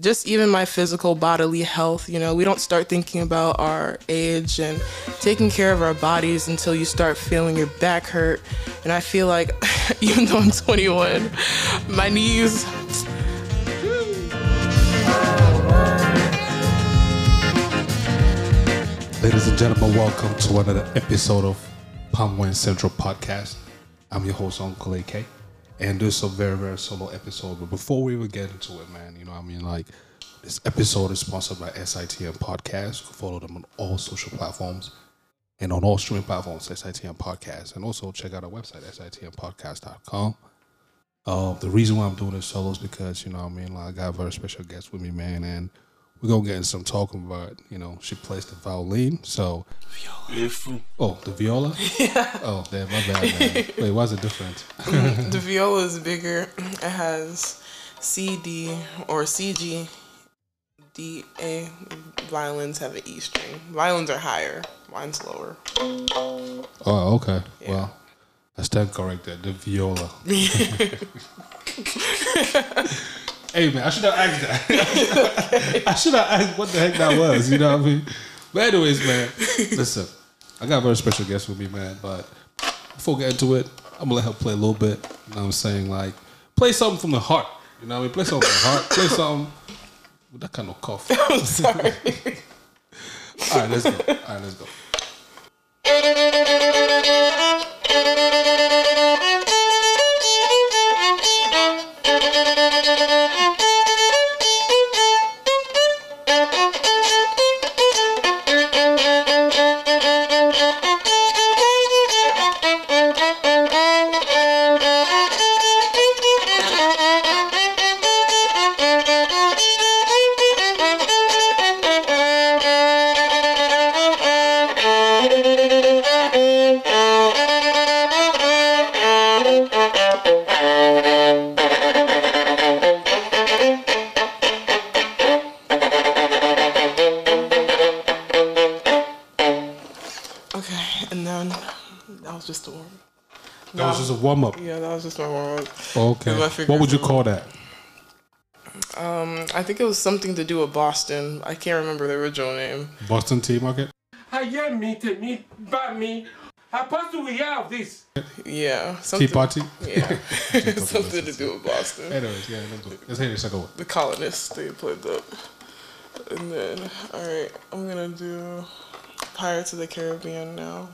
just even my physical bodily health. You know, we don't start thinking about our age and taking care of our bodies until you start feeling your back hurt. And I feel like, even though I'm 21, my knees. Ladies and gentlemen, welcome to another episode of Palm Wine Central Podcast. I'm your host, Uncle AK, and this is a very, very solo episode. But before we even get into it, man, you know, I mean, like this episode is sponsored by SITM Podcast. Follow them on all social platforms and on all streaming platforms, SITM Podcast, and also check out our website, sitmpodcast.com. Uh, the reason why I'm doing this solo is because you know, I mean, like I got a very special guest with me, man, and we're gonna get into some talking about, you know, she plays the violin, so Oh, the viola? Yeah. Oh, damn, my bad, man. Wait, why is it different? Mm, the viola is bigger. It has C, D, or C, G, D, A. Violins have an E string. Violins are higher. Mine's lower. Oh, okay. Well, I stand corrected. The viola. hey, man, I should have asked that. I should have asked what the heck that was. You know what I mean? But anyways, man, listen, I got a very special guest with me, man. But before we get into it, I'm gonna let her play a little bit. You know what I'm saying? Like, play something from the heart. You know what I mean? Play something from the heart. Play something with that kind of cough. I'm sorry. All right, let's go. All right, let's go. That was just a warm up. Yeah, that was just my warm up. Okay. What would you call that? Um, I think it was something to do with Boston. I can't remember the original name. Boston Tea Market? ayé mi tèmi bá mi apostle we hear of this. Yeah, Tea. Party? Yeah, something to do with Boston. Anyways, yeah, let's go. Let's hear the second one. The colonists they played that, and then all right, I'm gonna do Pirates of the Caribbean now.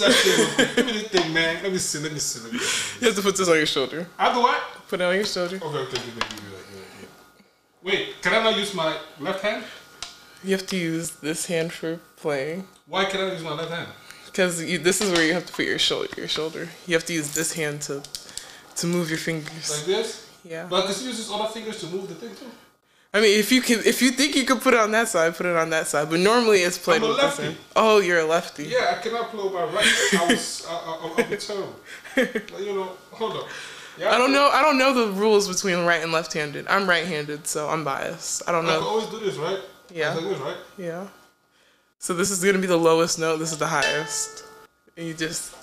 That thing. Give me this thing, man. Let me see. Let me see. Let me see. you have to put this on your shoulder. I go what? Put it on your shoulder. Okay, okay, okay, okay, okay. Wait, can I not use my left hand? You have to use this hand for playing. Why can I use my left hand? because this is where you have to put your shoulder. Your shoulder. You have to use this hand to to move your fingers. Like this? Yeah. But I can use his other fingers to move the thing too. I mean, if you can, if you think you could put it on that side, put it on that side. But normally it's played with lefty. hand. Oh, you're a lefty. Yeah, I cannot play with my right. I was, I, I, I'm terrible. You know, hold on. Yeah, I don't know. I don't know the rules between right and left-handed. I'm right-handed, so I'm biased. I don't know. I can always do this, right? Yeah. This, right? Yeah. So this is gonna be the lowest note. This is the highest. And you just.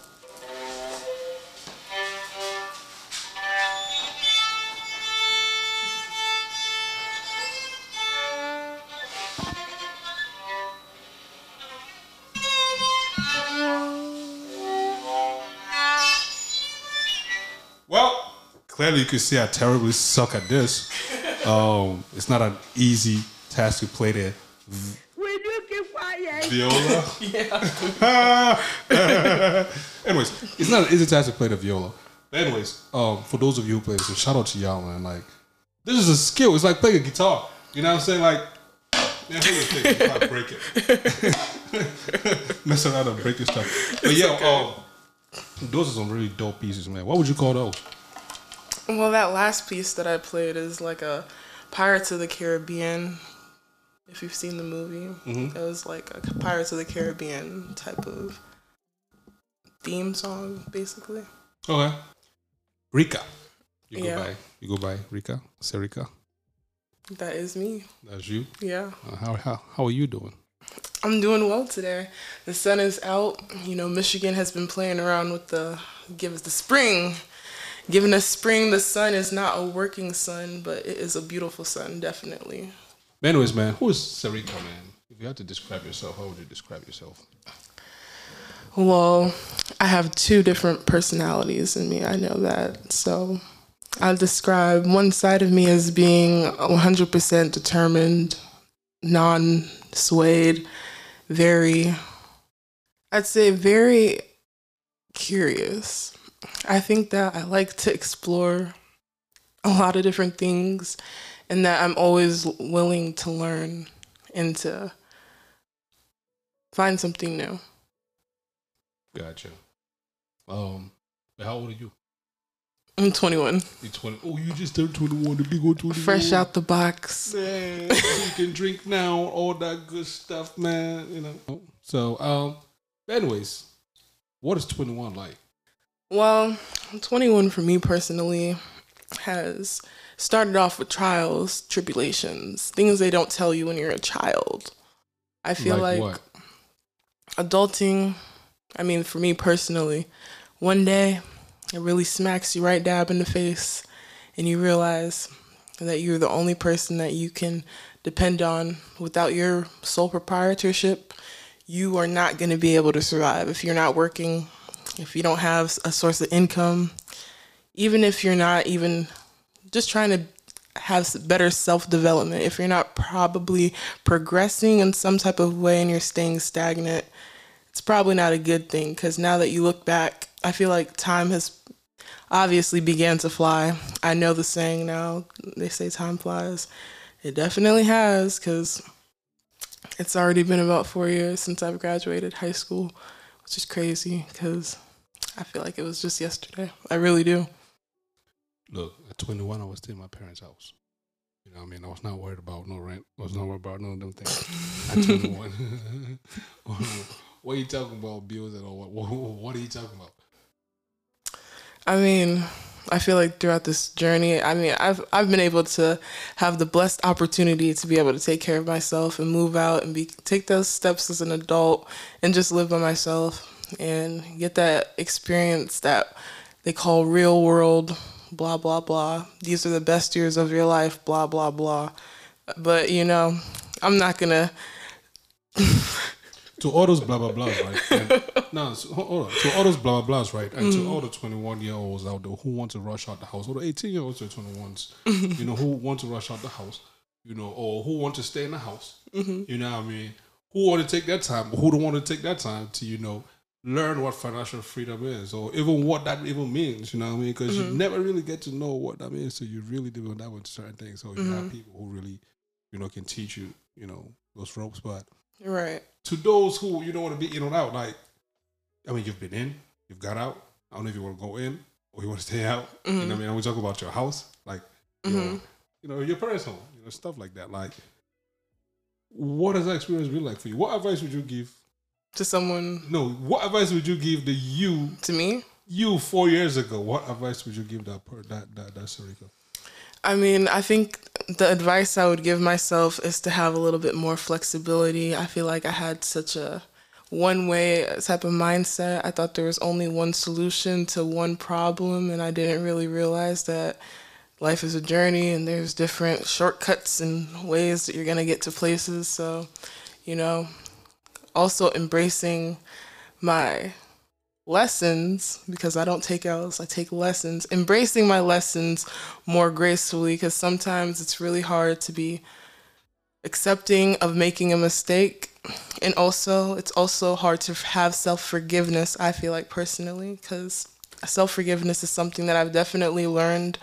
Clearly you can see I terribly suck at this. Um, it's not an easy task to play the Will you keep quiet? viola. Yeah. anyways, it's not an easy task to play the viola. But anyways, um, for those of you who play this, shout out to y'all, man. Like, this is a skill. It's like playing a guitar. You know what I'm saying? Like, the thing I break it. Mess around and break your stuff. But yeah, um, those are some really dope pieces, man. What would you call those? Well, that last piece that I played is like a Pirates of the Caribbean. If you've seen the movie, it was like a Pirates of the Caribbean type of theme song, basically. Okay. Rika. You go Yeah. by you go by Rika. Serika. That is me. That's you. Yeah. Uh, how, how how are you doing? I'm doing well today. The sun is out. You know, Michigan has been playing around with the give us the spring. Giving us spring, the sun is not a working sun, but it is a beautiful sun, definitely. Anyways, man, who is Serika, man? If you had to describe yourself, how would you describe yourself? Well, I have two different personalities in me. I know that. So I'll describe one side of me as being 100% determined, non swayed, very, I'd say, very curious. I think that I like to explore a lot of different things and that I'm always willing to learn and to find something new. Gotcha. Um, how old are you? I'm 21. You're twenty? Oh, you just turned twenty-one. The big old twenty-one. Fresh out the box. Man, you can drink now. All that good stuff, man. You know. So, um, anyways, what is twenty-one like? Well, 21 for me personally has started off with trials, tribulations, things they don't tell you when you're a child. I feel like, what? adulting, I mean, for me personally, one day it really smacks you right dab in the face and you realize that you're the only person that you can depend on without your sole proprietorship. You are not going to be able to survive if you're not working, if you don't have a source of income, even if you're not even just trying to have better self development, if you're not probably progressing in some type of way and you're staying stagnant, it's probably not a good thing because now that you look back, I feel like time has obviously began to fly. I know the saying now, they say time flies. It definitely has because it's already been about four years since I've graduated high school, which is crazy because I feel like it was just yesterday. I really do. Look, at 21, I was still in my parents' house. You know what I mean? I was not worried about no rent. I was not worried about none of them things. At 21. what are you talking about, bills and all? What, what, what are you talking about? I mean, I feel like throughout this journey, I mean, I've I've been able to have the blessed opportunity to be able to take care of myself and move out and be take those steps as an adult and just live by myself and get that experience that they call real world blah blah blah. These are the best years of your life, blah blah blah. But, you know, I'm not going to to all those blah blah blahs, right? And, no, so, hold on. To all those blah blah blahs, right? And Mm. to all the twenty one year olds out there who want to rush out the house, or the eighteen year olds or twenty ones, you know, who want to rush out the house, you know, or who want to stay in the house, Mm-hmm. you know what I mean? Who want to take that time, who don't want to take that time to, you know, learn what financial freedom is, or even what that even means, you know what I mean? Because you Mm-hmm. never really get to know what that means, so you really do that with certain things. So you Mm-hmm. have people who really, you know, can teach you, you know, those ropes, but Right. to those who you don't want to be in or out, like I mean, you've been in, you've got out. I don't know if you want to go in or you want to stay out. Mm-hmm. You know what I mean? And we talk about your house, like, your, you know, your parents' home, you know, stuff like that. Like, what has that experience been like for you? What advice would you give? To someone, No, what advice would you give the you, to me, you four years ago? What advice would you give that per, that that that Sarika? I mean, I think the advice I would give myself is to have a little bit more flexibility. I feel like I had such a one way type of mindset. I thought there was only one solution to one problem, and I didn't really realize that life is a journey and there's different shortcuts and ways that you're going to get to places. So, you know, also embracing my lessons because I don't take L's, I take lessons. Embracing my lessons more gracefully because sometimes it's really hard to be accepting of making a mistake. And also, it's also hard to have self forgiveness, I feel like personally, because self forgiveness is something that I've definitely learned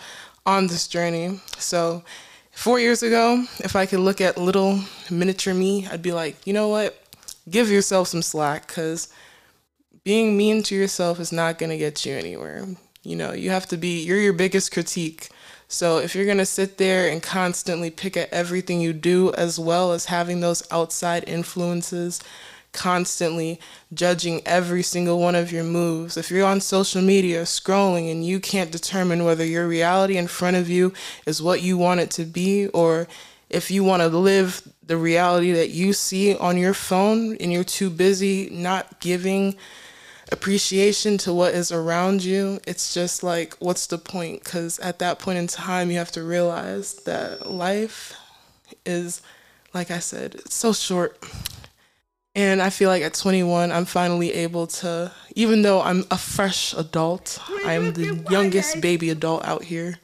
on this journey. So, four years ago, if I could look at little miniature me, I'd be like, you know what? Give yourself some slack because being mean to yourself is not going to get you anywhere. You know, you have to be, you're your biggest critique. So if you're going to sit there and constantly pick at everything you do, as well as having those outside influences, constantly judging every single one of your moves, if you're on social media scrolling and you can't determine whether your reality in front of you is what you want it to be, or if you want to live the reality that you see on your phone and you're too busy not giving appreciation to what is around you, it's just like, what's the point? Because at that point in time, you have to realize that life is, like I said, it's so short. And I feel like at 21, I'm finally able to, even though I'm a fresh adult, I am the youngest baby adult out here.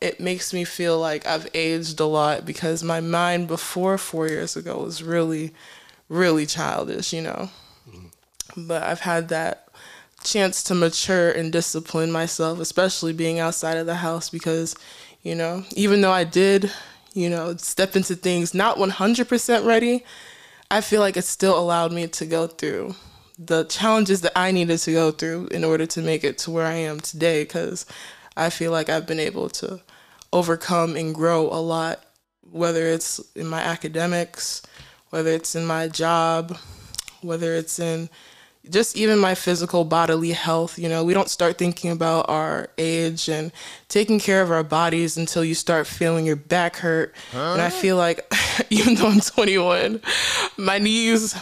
It makes me feel like I've aged a lot because my mind before four years ago was really, really childish, you know? But I've had that chance to mature and discipline myself, especially being outside of the house because, you know, even though I did, you know, step into things not 100% ready, I feel like it still allowed me to go through the challenges that I needed to go through in order to make it to where I am today because I feel like I've been able to overcome and grow a lot, whether it's in my academics, whether it's in my job, whether it's in just even my physical bodily health. You know we don't start thinking about our age and taking care of our bodies until you start feeling your back hurt. And i feel like even though i'm 21 my knees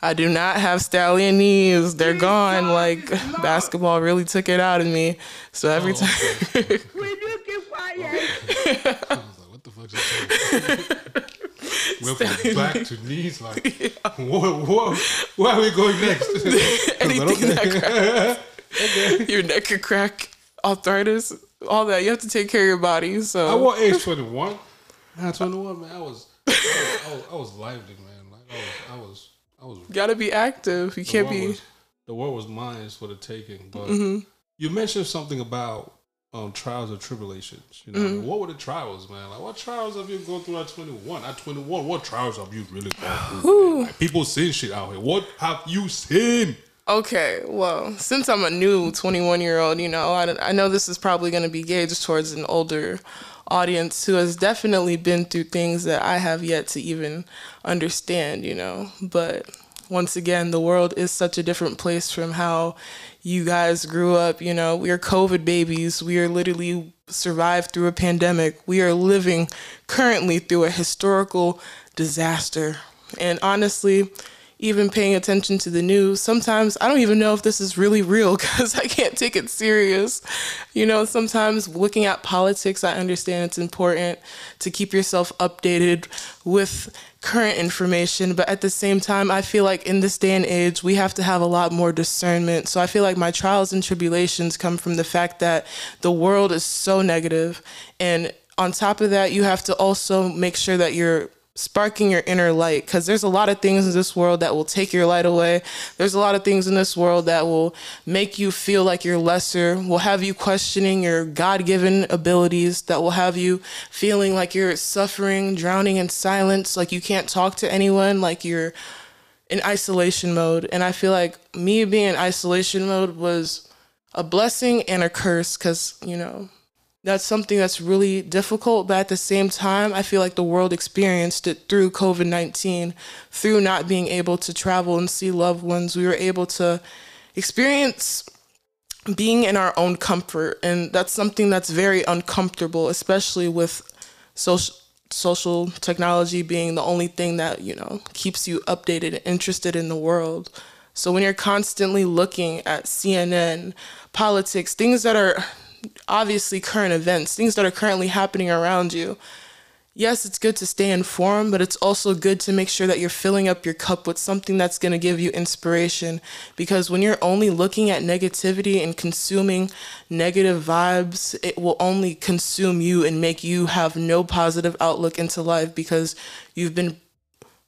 i do not have stallion knees they're gone like basketball really took it out of me so every oh, time Will you keep quiet? I was like, what the fuck is that? Went from back to knees, like, whoa, whoa, where are we going next? anything okay. that crack, your neck could crack arthritis all that you have to take care of your body so I was age 21. Man, 21, man, I was, I was, I was, I was lively, man. Like, I was, I was, I was gotta be active you can't be was- the world was mine for the taking. But Mm-hmm. you mentioned something about um, trials and tribulations. You know, Mm-hmm. what were the trials, man? Like, what trials have you gone through at twenty one? At twenty one, what trials have you really gone through? Like, people seeing shit out here. What have you seen? Okay, well, since I'm a new 21 year old, you know, I, I know this is probably going to be gauged towards an older audience who has definitely been through things that I have yet to even understand, you know. But once again, the world is such a different place from how you guys grew up. You know, we are COVID babies. We are literally survived through a pandemic. We are living currently through a historical disaster. And honestly, even paying attention to the news, sometimes I don't even know if this is really real because I can't take it serious. You know, sometimes looking at politics, I understand it's important to keep yourself updated with current information, but at the same time, I feel like in this day and age, we have to have a lot more discernment. So I feel like my trials and tribulations come from the fact that the world is so negative, and on top of that, you have to also make sure that you're sparking your inner light because there's a lot of things in this world that will take your light away. There's a lot of things in this world that will make you feel like you're lesser, will have you questioning your God given abilities, that will have you feeling like you're suffering, drowning in silence, like you can't talk to anyone, like you're in isolation mode. And I feel like me being in isolation mode was a blessing and a curse because, you know, that's something that's really difficult. But at the same time, I feel like the world experienced it through COVID 19, through not being able to travel and see loved ones. We were able to experience being in our own comfort. And that's something that's very uncomfortable, especially with social social technology being the only thing that you know keeps you updated and interested in the world so when you're constantly looking at CNN politics things that are obviously current events things that are currently happening around you yes, it's good to stay informed, but it's also good to make sure that you're filling up your cup with something that's going to give you inspiration. Because when you're only looking at negativity and consuming negative vibes, it will only consume you and make you have no positive outlook into life because you've been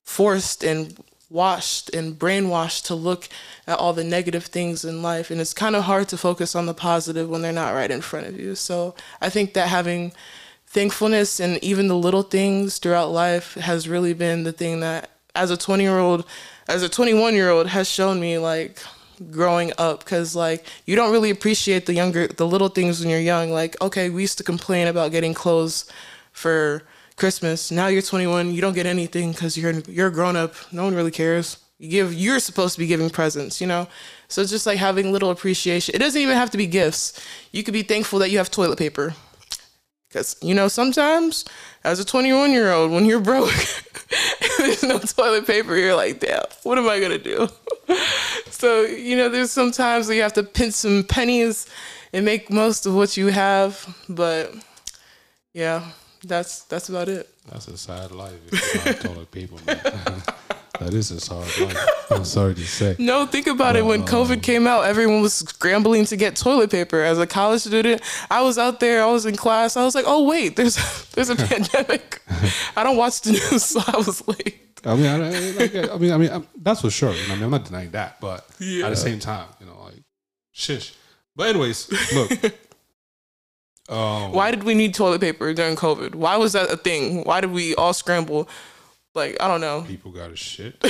forced and washed and brainwashed to look at all the negative things in life. And it's kind of hard to focus on the positive when they're not right in front of you. So i think that having thankfulness and even the little things throughout life has really been the thing that as a 20 year old as a 21 year old has shown me like growing up. Because like you don't really appreciate the younger the little things when you're young. Like okay we used to complain about getting clothes for christmas. Now you're 21 you don't get anything because you're you're a grown up no one really cares. You give you're supposed to be giving presents you know? So it's just like having little appreciation it doesn't even have to be gifts. You could be thankful that you have toilet paper. Because, you know, sometimes as a 21 year old, when you're broke, there's no toilet paper, you're like, damn, what am I going to do? so, you know, there's sometimes where you have to pinch some pennies and make most of what you have. But yeah, that's that's about it. That's a sad life if toilet paper, man. That is a hard life. I'm sorry to say. No, think about it. When COVID came out, everyone was scrambling to get toilet paper. As a college student, I was out there. I was in class. I was like, "Oh wait, there's there's a pandemic." I don't watch the news, so I was late. I mean, I, I, I mean, I mean, I'm, that's for sure. You know, I mean, I'm not denying that, but yeah. at the same time, you know, like, shish. But anyways, look. Um, Why did we need toilet paper during COVID? Why was that a thing? Why did we all scramble like I don't know. People got a shit.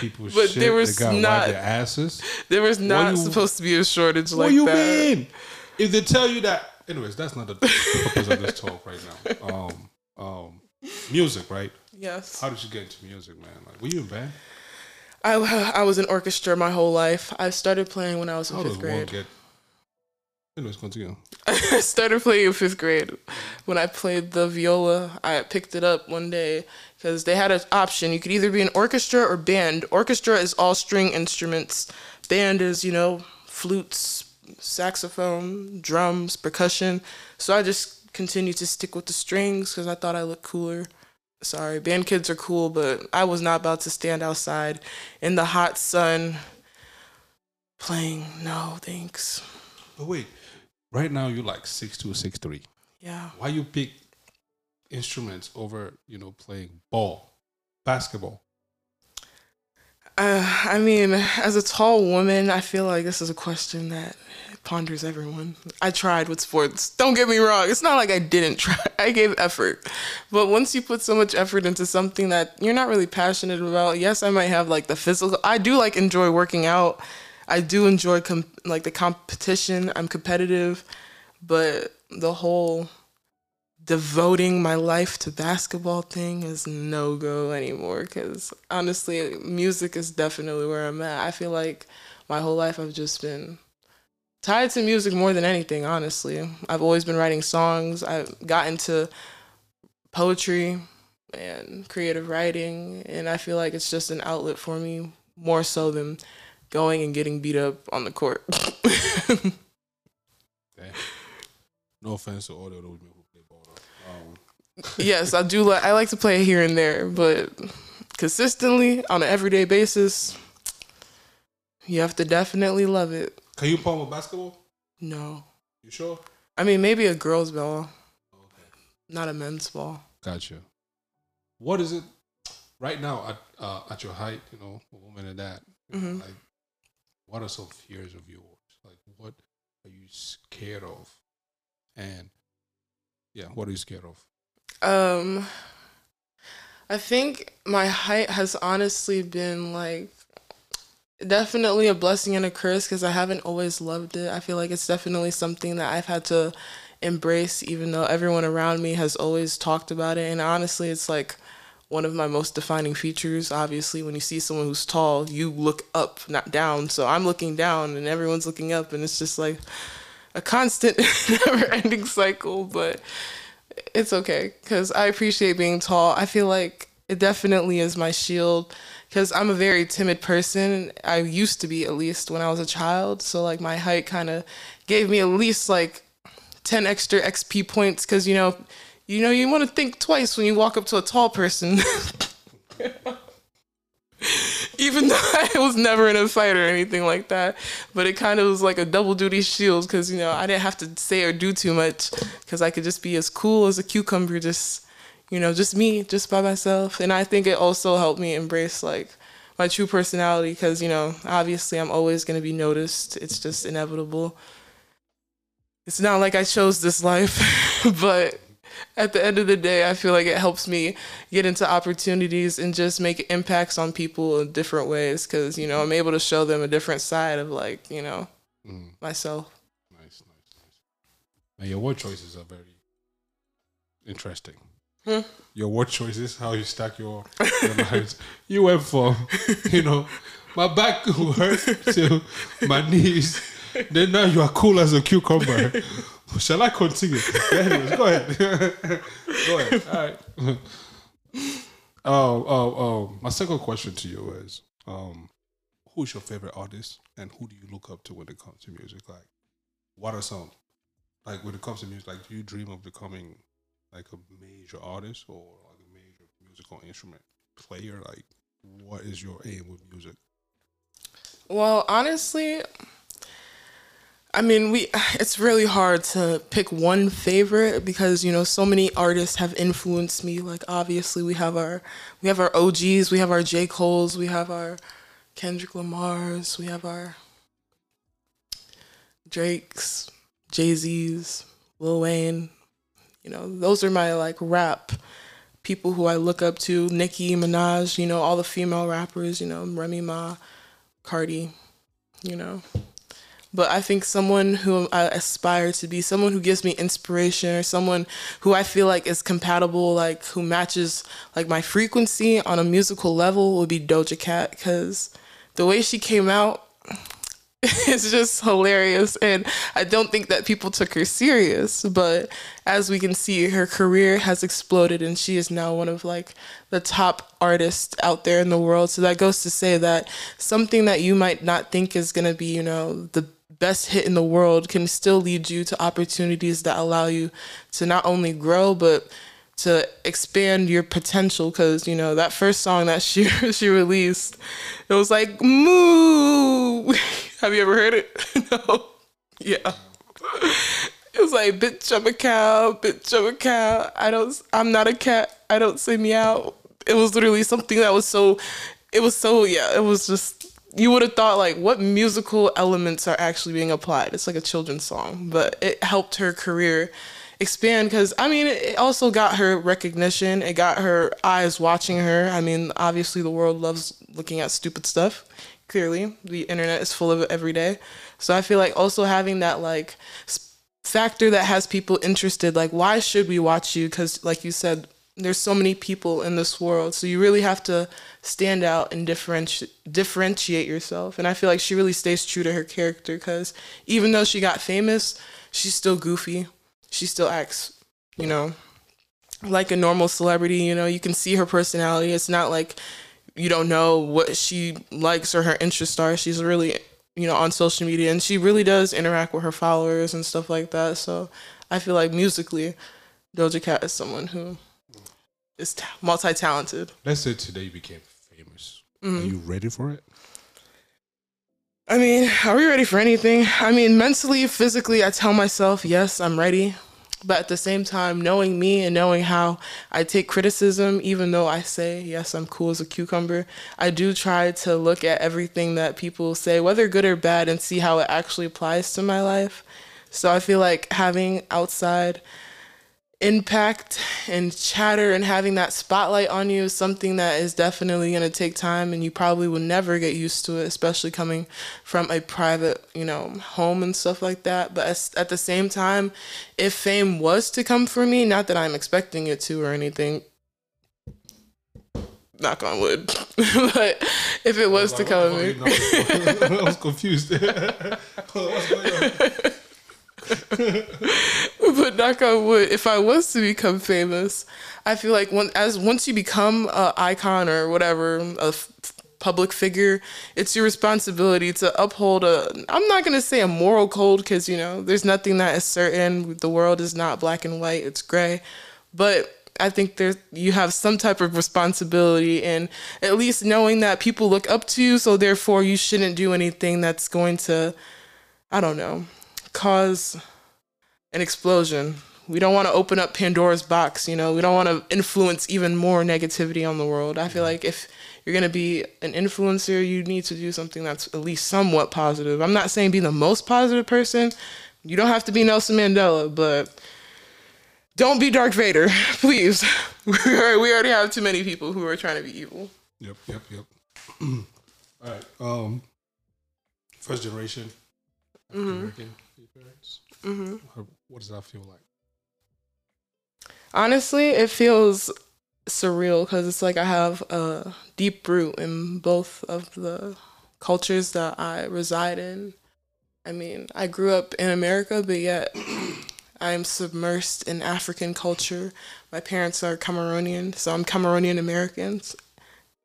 people but shit. there was not their asses. There was not you, supposed to be a shortage like that. what do you that. mean? If they tell you that, anyways, that's not the purpose of this talk right now. Um, um, music, right? Yes. How did you get into music, man? Like, were you in band? I, I was in orchestra my whole life. I started playing when I was in How fifth grade. Anyways, continue. I started playing in fifth grade. When I played the viola, I picked it up one day because they had an option. You could either be an orchestra or band. Orchestra is all string instruments. Band is, you know, flutes, saxophone, drums, percussion. So I just continued to stick with the strings because I thought I looked cooler. Sorry, band kids are cool, but I was not about to stand outside in the hot sun playing. No, thanks. But wait, right now you're like six two, six three. Yeah. Why you pick instruments over you know playing ball, basketball? Uh, I mean, as a tall woman, I feel like this is a question that ponders everyone. I tried with sports. Don't get me wrong. It's not like I didn't try. I gave effort. But once you put so much effort into something that you're not really passionate about, yes, I might have like the physical. I do like enjoy working out I do enjoy com- like the competition. I'm competitive, but the whole devoting my life to basketball thing is no go anymore because honestly music is definitely where i'm at. I feel like my whole life i've just been tied to music more than anything honestly. I've always been writing songs. I've got into poetry and creative writing and i feel like it's just an outlet for me more so than going and getting beat up on the court. no offense to all of those men who play ball. Um. yes, I do. Like I like to play here and there, but consistently on an everyday basis, you have to definitely love it. Can you play with basketball? No. You sure? I mean, maybe a girl's ball, okay. not a men's ball. Gotcha. What is it right now at uh, at your height? You know, a woman of that. Mm-hmm. Like, what are some fears of yours? Like, what are you scared of? And yeah, what are you scared of? Um, I think my height has honestly been like definitely a blessing and a curse because I haven't always loved it. I feel like it's definitely something that I've had to embrace, even though everyone around me has always talked about it. And honestly, it's like one of my most defining features. Obviously, when you see someone who's tall, you look up, not down. So I'm looking down and everyone's looking up, and it's just like a constant, never ending cycle. But it's okay because I appreciate being tall. I feel like it definitely is my shield because I'm a very timid person. I used to be at least when I was a child. So like my height kind of gave me at least like 10 extra XP points because you know, you know, you want to think twice when you walk up to a tall person. Even though I was never in a fight or anything like that, but it kind of was like a double duty shield because you know I didn't have to say or do too much because I could just be as cool as a cucumber, just you know, just me, just by myself. And I think it also helped me embrace like my true personality because you know obviously I'm always gonna be noticed. It's just inevitable. It's not like I chose this life, but at the end of the day, I feel like it helps me get into opportunities and just make impacts on people in different ways because, you know, I'm able to show them a different side of, like, you know, Mm. myself. Nice, nice, nice. And your word choices are very interesting. Hmm? Your word choices, how you stack your, your lines. You went from, you know, my back hurt to my knees. Then now you are cool as a cucumber. Shall I continue? Anyways, go ahead. go ahead. All right. Oh, oh, oh. My second question to you is um, who's your favorite artist and who do you look up to when it comes to music? Like, what are some, like, when it comes to music, like, do you dream of becoming like a major artist or like a major musical instrument player? Like, what is your aim with music? Well, honestly, I mean, we it's really hard to pick one favorite because, you know, so many artists have influenced me. Like obviously, we have our we have our OGs, we have our J. Cole's, we have our Kendrick Lamar's, we have our Drake's, Jay-Z's, Lil Wayne. You know, those are my like rap people who I look up to. Nicki Minaj, you know, all the female rappers, you know, Remy Ma, Cardi, you know. But I think someone who I aspire to be, someone who gives me inspiration, or someone who I feel like is compatible, like who matches like my frequency on a musical level, would be Doja Cat. Because the way she came out, it's just hilarious, and I don't think that people took her serious. But as we can see, her career has exploded, and she is now one of like the top artists out there in the world. So that goes to say that something that you might not think is gonna be, you know, the best hit in the world can still lead you to opportunities that allow you to not only grow but to expand your potential. Because you know that first song that she she released it was like moo! Have you ever heard it? No. Yeah. It was like bitch i'm a cow bitch i'm a cow. I don't i'm not a cat. I don't say meow. It was literally something that was so it was so yeah it was just you would have thought like what musical elements are actually being applied? It's like a children's song but it helped her career expand because i mean it also got her recognition. It got her eyes watching her. I mean obviously the world loves looking at stupid stuff clearly. The internet is full of it every day. So i feel like also having that like factor that has people interested like why should we watch you? Because like you said there's so many people in this world so you really have to stand out and differenti- differentiate yourself. And i feel like she really stays true to her character because even though she got famous she's still goofy. She still acts you know like a normal celebrity you know? You can see her personality. It's not like you don't know what she likes or her interests are. She's really you know on social media and she really does interact with her followers and stuff like that. So i feel like musically doja cat is someone who is ta- multi-talented Let's say today you became famous. Mm-hmm. Are you ready for it? I mean, are we ready for anything? I mean, mentally, physically, I tell myself, yes, I'm ready. But at the same time, knowing me and knowing how I take criticism, even though I say, yes, I'm cool as a cucumber, I do try to look at everything that people say, whether good or bad, and see how it actually applies to my life. So I feel like having outside impact and chatter and having that spotlight on you is something that is definitely going to take time and you probably will never get used to it especially coming from a private you know home and stuff like that. But at the same time if fame was to come for me not that i'm expecting it to or anything knock on wood but if it was to come to me. I was confused. But knock on wood, if I was to become famous, I feel like when, as once you become an icon or whatever, a f- public figure, it's your responsibility to uphold a. I'm not gonna say a moral code because you know there's nothing that is certain. The world is not black and white; it's gray. But I think there's you have some type of responsibility in at least knowing that people look up to you, so therefore you shouldn't do anything that's going to, I don't know, cause an explosion. We don't want to open up Pandora's box, you know. We don't want to influence even more negativity on the world. I feel like if you're going to be an influencer, you need to do something that's at least somewhat positive. I'm not saying be the most positive person. You don't have to be Nelson Mandela, but don't be Darth Vader, please. We already have too many people who are trying to be evil. Yep, yep, yep. All right. Um, first generation American parents. Mm-hmm. What does that feel like? Honestly, it feels surreal because it's like I have a deep root in both of the cultures that I reside in. I mean, I grew up in America, but yet I'm submersed in African culture. My parents are Cameroonian, so I'm Cameroonian Americans.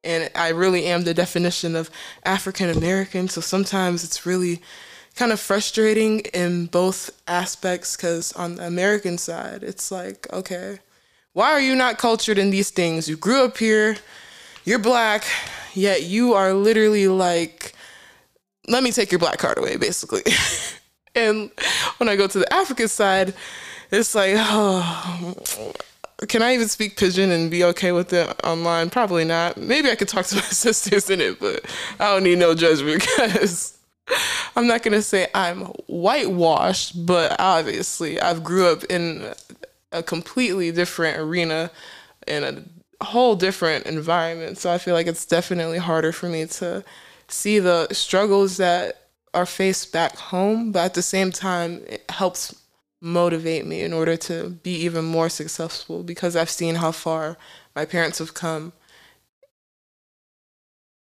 And I really am the definition of African American. So sometimes it's really kind of frustrating in both aspects because on the American side, it's like, okay, why are you not cultured in these things? You grew up here, you're black, yet you are literally like, let me take your black card away, basically. and when I go to the African side, it's like, oh, can I even speak pidgin and be okay with it online? Probably not. Maybe I could talk to my sisters in it, but I don't need no judgment because I'm not gonna say I'm whitewashed, but obviously I've grew up in a completely different arena in a whole different environment. So I feel like it's definitely harder for me to see the struggles that are faced back home, but at the same time, it helps motivate me in order to be even more successful because I've seen how far my parents have come.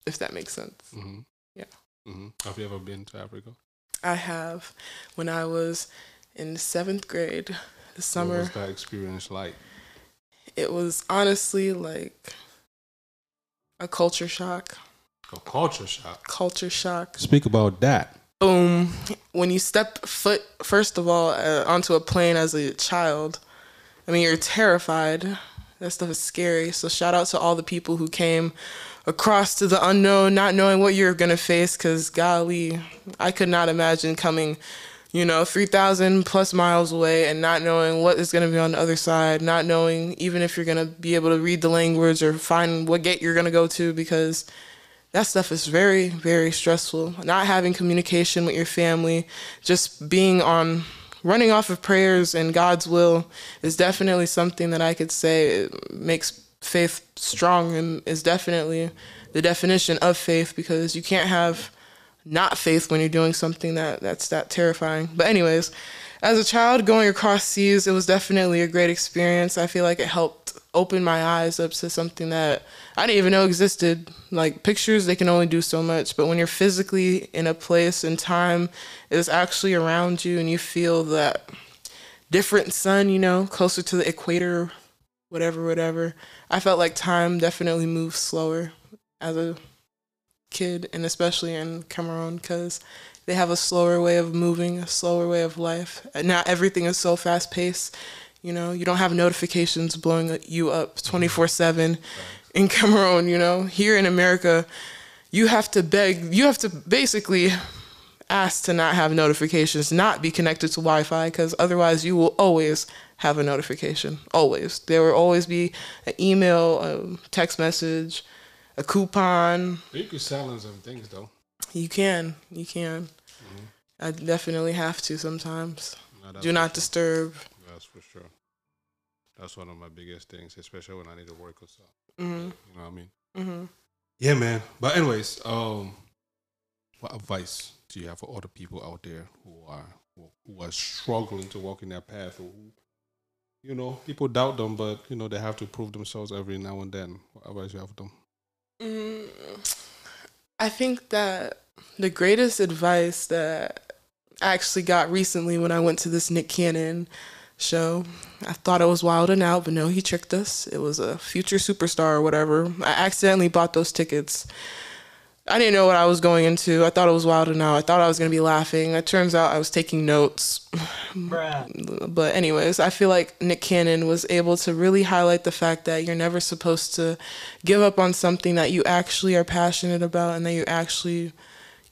If that makes sense. Mm-hmm. Yeah. Mm-hmm. Have you ever been to Africa? I have when I was in seventh grade, the summer. What summer. was that experience like? It was honestly like a culture shock. A culture shock. Culture shock. Speak about that. boom when you step foot first of all uh, onto a plane as a child i mean you're terrified that stuff is scary so shout out to all the people who came across to the unknown not knowing what you're gonna face because golly i could not imagine coming you know 3000 plus miles away and not knowing what is going to be on the other side not knowing even if you're going to be able to read the language or find what gate you're going to go to because that stuff is very very stressful. Not having communication with your family just being on running off of prayers and god's will is definitely something that i could say makes faith strong and is definitely the definition of faith because you can't have not faith when you're doing something that that's that terrifying. But anyways as a child going across seas it was definitely a great experience. I feel like it helped open my eyes up to something that i didn't even know existed. Like pictures they can only do so much but when you're physically in a place and time is actually around you and you feel that different sun you know closer to the equator whatever whatever. I felt like time definitely moves slower as a kid and especially in cameroon because they have a slower way of moving a slower way of life. Not everything is so fast paced you know? You don't have notifications blowing you up 24-7 in cameroon you know? Here in america you have to beg you have to basically ask to not have notifications not be connected to wi-fi because otherwise you will always have a notification always there will always be an email a text message a coupon You could silence some things though. you can you can i definitely have to sometimes No, do not disturb That's for sure. That's one of my biggest things, especially when I need to work or something. Mm-hmm. You know what I mean? Mm-hmm. Yeah, man. But anyways, um, what advice do you have for other people out there who are who, who are struggling to walk in that path, or who, you know, people doubt them, but you know they have to prove themselves every now and then. Advice you have them? Mm, I think that the greatest advice that I actually got recently when I went to this Nick Cannon show, I thought I was wild and out, but no, he tricked us. It was a future superstar or whatever. I accidentally bought those tickets. I didn't know what I was going into. I thought it was wild and out. I thought I was going to be laughing. It turns out I was taking notes. But anyways, I feel like Nick Cannon was able to really highlight the fact that you're never supposed to give up on something that you actually are passionate about and that you actually,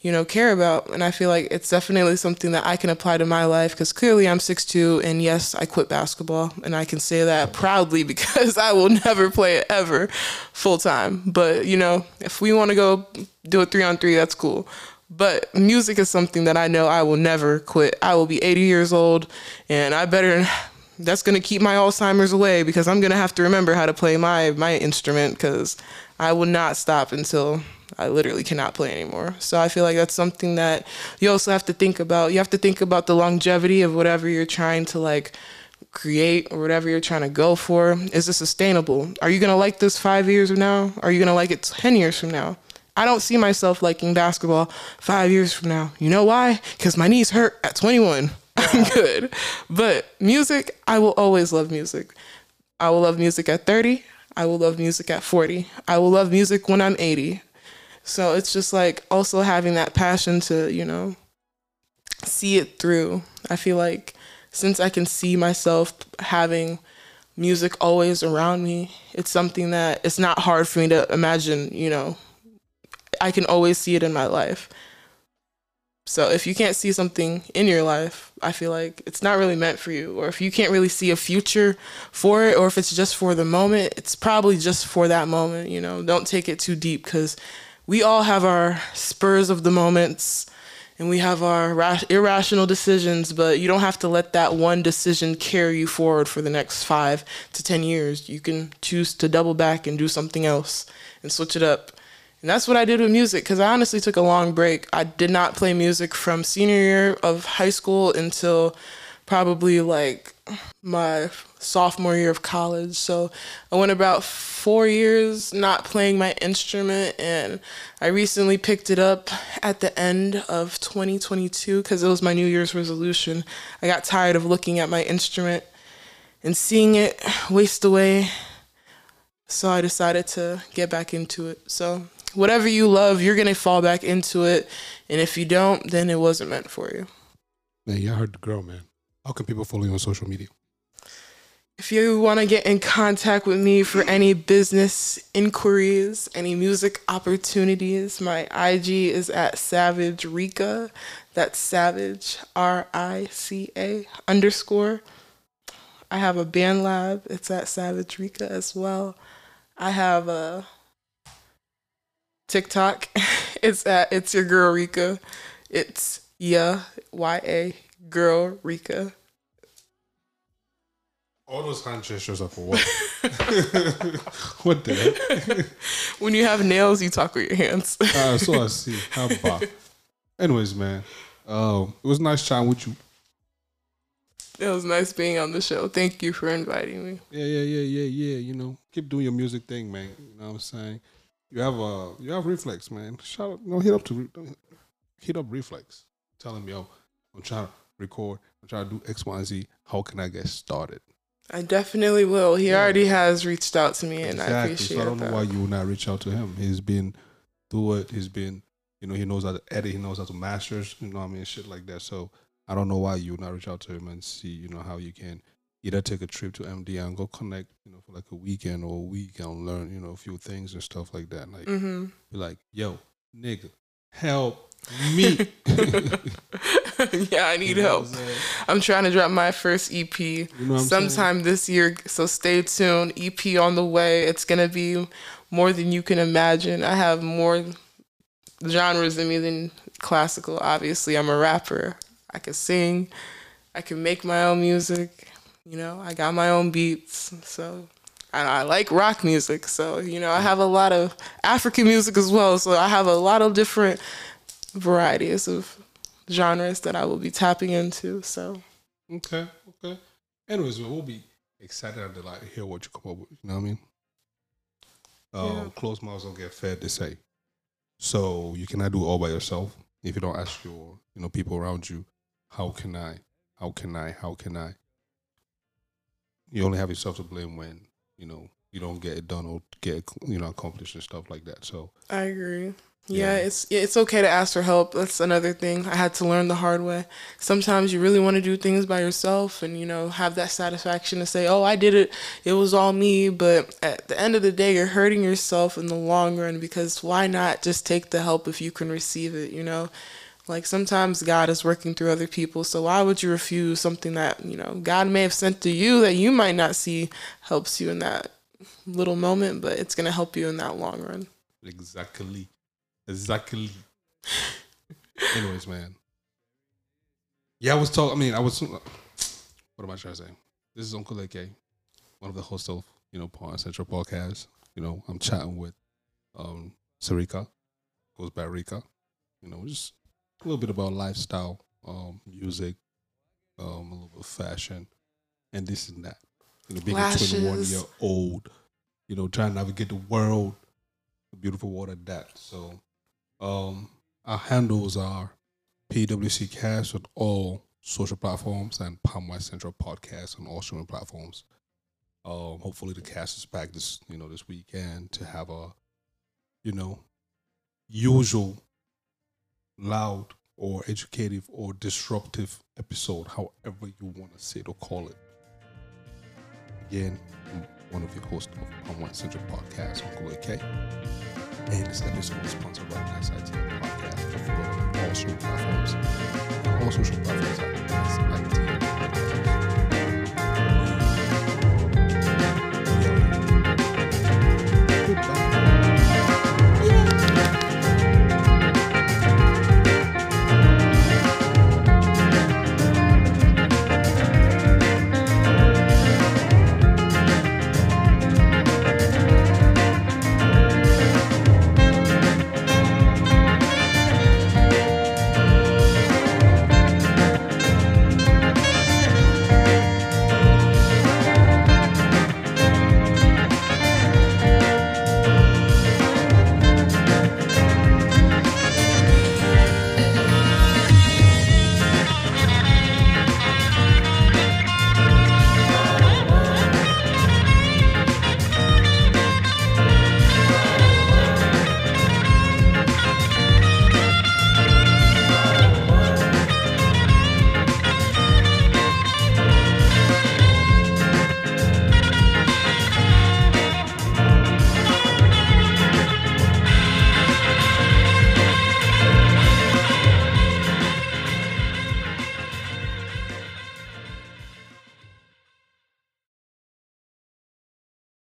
you know, care about. And I feel like it's definitely something that I can apply to my life because clearly I'm 6'2 and yes, I quit basketball and I can say that proudly because I will never play it ever full time. But, you know, if we want to go do a 3 on 3, that's cool. But music is something that I know I will never quit. I will be 80 years old, and I better. That's gonna keep my Alzheimer's away because I'm gonna have to remember how to play my my instrument because I will not stop until I literally cannot play anymore. So I feel like that's something that you also have to think about. You have to think about the longevity of whatever you're trying to like create or whatever you're trying to go for. Is it sustainable? Are you gonna like this five years from now? Are you gonna like it ten years from now? I don't see myself liking basketball five years from now. You know why? Because my knees hurt at 21. I'm good. But music, I will always love music. I will love music at 30. I will love music at 40. I will love music when I'm 80. So it's just like also having that passion to, you know, see it through. I feel like since I can see myself having music always around me, it's something that it's not hard for me to imagine, you know, I can always see it in my life. So if you can't see something in your life, I feel like it's not really meant for you. Or if you can't really see a future for it, or if it's just for the moment, it's probably just for that moment. You know, don't take it too deep because we all have our spurs of the moments and we have our ra- irrational decisions, but you don't have to let that one decision carry you forward for the next five to 10 years. You can choose to double back and do something else and switch it up. And that's what I did with music because I honestly took a long break. I did not play music from senior year of high school until probably like my sophomore year of college. So I went about four years not playing my instrument, and I recently picked it up at the end of 2022 because it was my New Year's resolution. I got tired of looking at my instrument and seeing it waste away. So I decided to get back into it. So whatever you love, you're gonna fall back into it, and if you don't, then it wasn't meant for you. Man, y'all heard the girl, man. How can people follow you on social media? If you want to get in contact with me for any business inquiries, any music opportunities, my IG is at Savage Rica. That's Savage R I C A underscore. I have a BandLab. It's at Savage Rica as well. I have a TikTok. It's at It's Your Girl Rika. It's yeah Y A Girl Rika. All those hand gestures are for what? what the heck? When you have nails, you talk with your hands. Ah, so I see. How about? Anyways, man, um, it was nice chatting with you. It was nice being on the show. Thank you for inviting me. Yeah, yeah, yeah, yeah, yeah. You know, keep doing your music thing, man. You know what I'm saying? You have uh, you have reflex, man. Shout out, no, hit up to hit up reflex. Tell him, yo, I'm trying to record. I'm trying to do X, Y, and Z. How can I get started? I definitely will. He Yeah. already has reached out to me, and I Exactly. appreciate So I don't that. know why you will not reach out to him. He's been through it. He's been, you know, he knows how to edit. He knows how to masters. You know what I mean? Shit like that. So I don't know why you would not reach out to him and see, you know, how you can either take a trip to MD and go connect, you know, for like a weekend or a week and learn, you know, a few things and stuff like that. Like, hmm be like, yo, nigga, help me. yeah, I need You know help. I'm? I'm trying to drop my first EP You know I'm saying? sometime this year, so stay tuned. EP on the way. It's gonna be more than you can imagine. I have more genres in me than classical. Obviously, I'm a rapper. I can sing. I can make my own music. You know, I got my own beats, so and I like rock music. So you know, I have a lot of African music as well. So I have a lot of different varieties of genres that I will be tapping into. So Okay, okay. Anyways, we'll be excited to like hear what you come up with. You know what I mean? Um, Yeah. Closed mouths don't get fed, they say. So you cannot do it all by yourself. If you don't ask your, you know, people around you, how can I? How can I? How can I? You only have yourself to blame when you know you don't get it done or get you know accomplished and stuff like that. So I agree. Yeah. Yeah, it's it's okay to ask for help. That's another thing I had to learn the hard way. Sometimes you really want to do things by yourself and you know have that satisfaction to say, "Oh, I did it. It was all me." But at the end of the day, you're hurting yourself in the long run because why not just take the help if you can receive it, you know? Like sometimes God is working through other people, so why would you refuse something that, you know, God may have sent to you that you might not see helps you in that little moment, but it's going to help you in that long run. Exactly. Exactly. Anyways, man. Yeah, I was talking. I mean, I was. What am I trying to say? This is Uncle AK, one of the hosts of you know Palm Wine Central Podcast. You know, I'm chatting with um Sarika, goes by Rika. You know, just a little bit about lifestyle, um, music, um, a little bit of fashion, and this and that. You know, being a 21 year old, you know, trying to navigate the world, the beautiful world at that. So, um, our handles are PWC Cast on all social platforms and Palm Wine Central Podcast on all streaming platforms. Um, hopefully the cast is back this you know this weekend to have a you know usual loud or educative or disruptive episode, however you want to say it or call it. Again, I'm one of your hosts of Palm Wine Central Podcast, Uncle AK. And this episode is sponsored by SIT Podcast, available on all social platforms. All social platforms are SIT